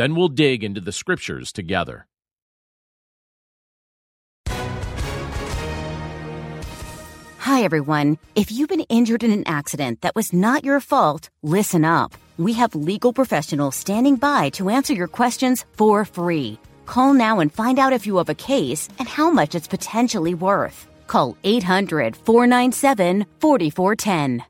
Then we'll dig into the scriptures together. Hi, everyone. If you've been injured in an accident that was not your fault, listen up. We have legal professionals standing by to answer your questions for free. Call now and find out if you have a case and how much it's potentially worth. Call 800 497 4410.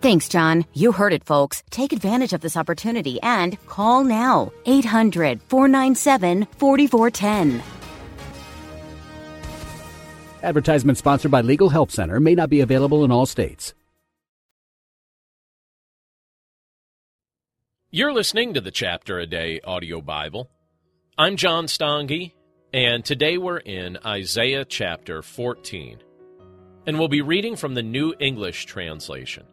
Thanks, John. You heard it, folks. Take advantage of this opportunity and call now. 800 497 4410. Advertisement sponsored by Legal Help Center may not be available in all states. You're listening to the Chapter a Day audio Bible. I'm John Stange, and today we're in Isaiah chapter 14. And we'll be reading from the New English translation.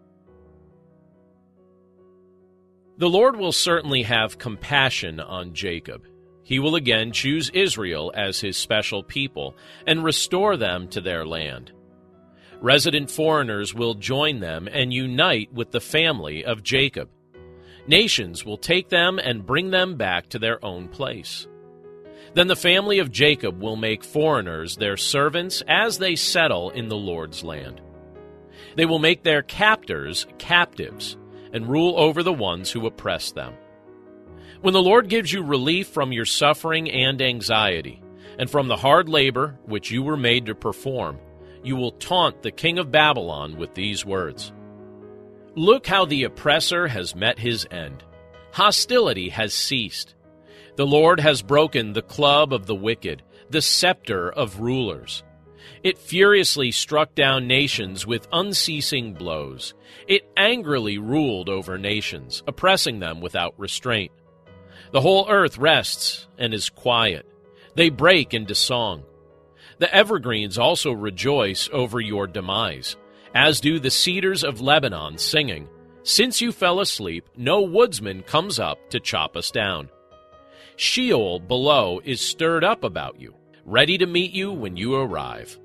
The Lord will certainly have compassion on Jacob. He will again choose Israel as his special people and restore them to their land. Resident foreigners will join them and unite with the family of Jacob. Nations will take them and bring them back to their own place. Then the family of Jacob will make foreigners their servants as they settle in the Lord's land. They will make their captors captives and rule over the ones who oppress them. When the Lord gives you relief from your suffering and anxiety, and from the hard labor which you were made to perform, you will taunt the king of Babylon with these words Look how the oppressor has met his end. Hostility has ceased. The Lord has broken the club of the wicked, the scepter of rulers. It furiously struck down nations with unceasing blows. It angrily ruled over nations, oppressing them without restraint. The whole earth rests and is quiet. They break into song. The evergreens also rejoice over your demise, as do the cedars of Lebanon, singing, Since you fell asleep, no woodsman comes up to chop us down. Sheol below is stirred up about you, ready to meet you when you arrive.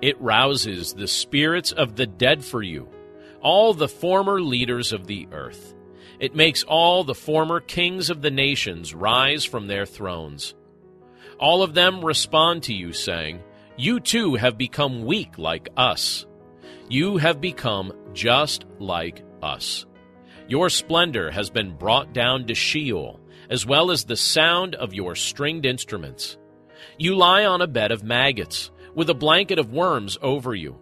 It rouses the spirits of the dead for you, all the former leaders of the earth. It makes all the former kings of the nations rise from their thrones. All of them respond to you, saying, You too have become weak like us. You have become just like us. Your splendor has been brought down to Sheol, as well as the sound of your stringed instruments. You lie on a bed of maggots, with a blanket of worms over you.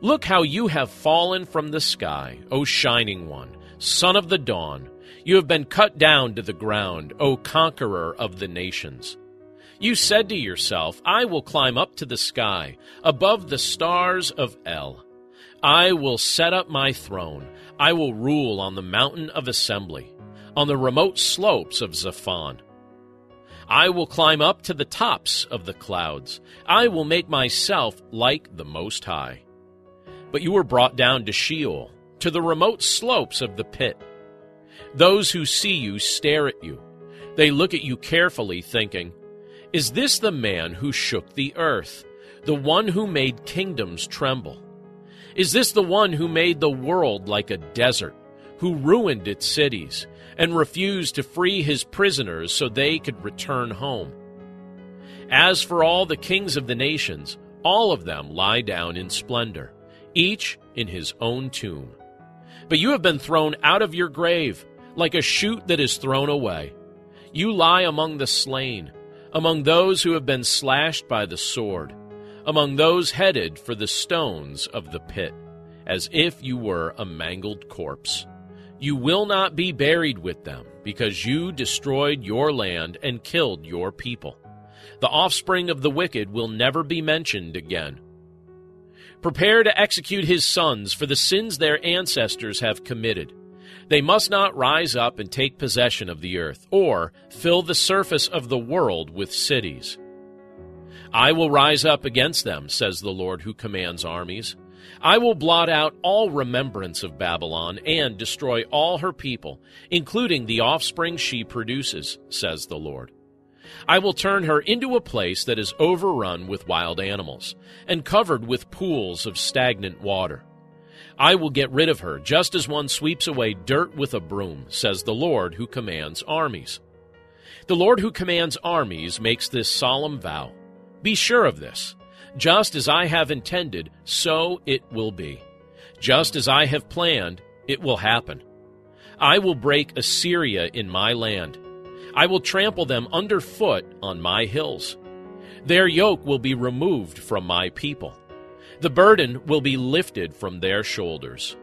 Look how you have fallen from the sky, O shining one, son of the dawn. You have been cut down to the ground, O conqueror of the nations. You said to yourself, I will climb up to the sky, above the stars of El. I will set up my throne. I will rule on the mountain of assembly, on the remote slopes of Zaphon. I will climb up to the tops of the clouds. I will make myself like the Most High. But you were brought down to Sheol, to the remote slopes of the pit. Those who see you stare at you. They look at you carefully, thinking, Is this the man who shook the earth, the one who made kingdoms tremble? Is this the one who made the world like a desert, who ruined its cities, and refused to free his prisoners so they could return home. As for all the kings of the nations, all of them lie down in splendor, each in his own tomb. But you have been thrown out of your grave, like a shoot that is thrown away. You lie among the slain, among those who have been slashed by the sword. among those headed for the stones of the pit, as if you were a mangled corpse. You will not be buried with them, because you destroyed your land and killed your people. The offspring of the wicked will never be mentioned again. Prepare to execute his sons for the sins their ancestors have committed. They must not rise up and take possession of the earth, or fill the surface of the world with cities. I will rise up against them, says the Lord who commands armies. I will blot out all remembrance of Babylon and destroy all her people, including the offspring she produces, says the Lord. I will turn her into a place that is overrun with wild animals and covered with pools of stagnant water. I will get rid of her just as one sweeps away dirt with a broom, says the Lord who commands armies. The Lord who commands armies makes this solemn vow. Be sure of this. Just as I have intended, so it will be. Just as I have planned, it will happen. I will break Assyria in my land. I will trample them underfoot on my hills. Their yoke will be removed from my people. The burden will be lifted from their shoulders.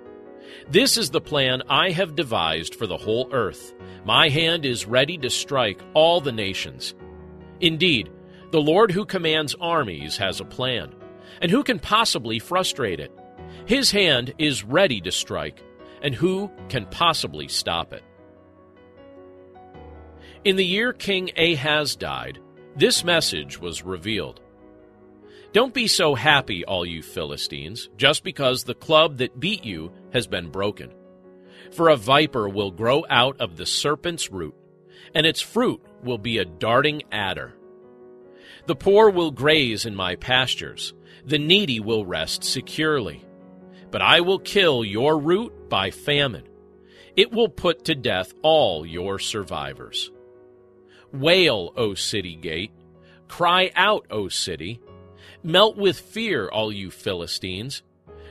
This is the plan I have devised for the whole earth. My hand is ready to strike all the nations. Indeed, the Lord who commands armies has a plan, and who can possibly frustrate it? His hand is ready to strike, and who can possibly stop it? In the year King Ahaz died, this message was revealed. Don't be so happy, all you Philistines, just because the club that beat you has been broken. For a viper will grow out of the serpent's root, and its fruit will be a darting adder. The poor will graze in my pastures, the needy will rest securely. But I will kill your root by famine. It will put to death all your survivors. Wail, O city gate. Cry out, O city. Melt with fear, all you Philistines.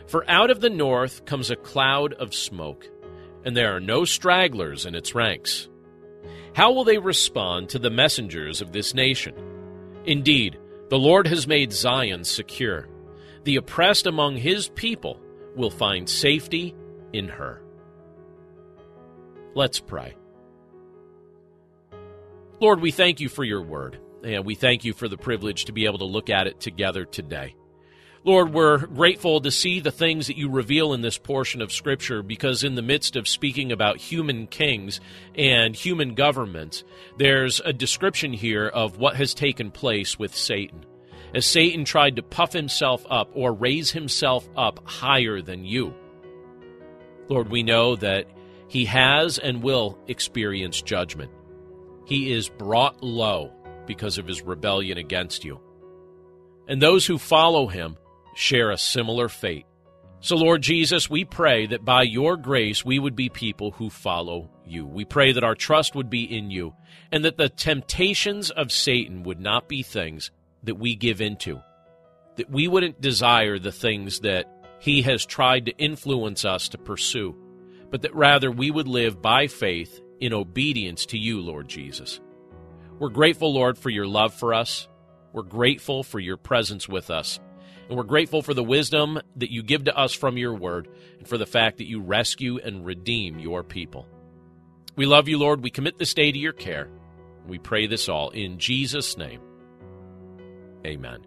For out of the north comes a cloud of smoke, and there are no stragglers in its ranks. How will they respond to the messengers of this nation? Indeed, the Lord has made Zion secure. The oppressed among his people will find safety in her. Let's pray. Lord, we thank you for your word, and we thank you for the privilege to be able to look at it together today. Lord, we're grateful to see the things that you reveal in this portion of Scripture because, in the midst of speaking about human kings and human government, there's a description here of what has taken place with Satan. As Satan tried to puff himself up or raise himself up higher than you. Lord, we know that he has and will experience judgment. He is brought low because of his rebellion against you. And those who follow him share a similar fate. So, Lord Jesus, we pray that by your grace we would be people who follow you. We pray that our trust would be in you and that the temptations of Satan would not be things that we give into, that we wouldn't desire the things that he has tried to influence us to pursue, but that rather we would live by faith in obedience to you, Lord Jesus. We're grateful, Lord, for your love for us. We're grateful for your presence with us. And we're grateful for the wisdom that you give to us from your word and for the fact that you rescue and redeem your people. We love you, Lord. We commit this day to your care. We pray this all in Jesus' name. Amen.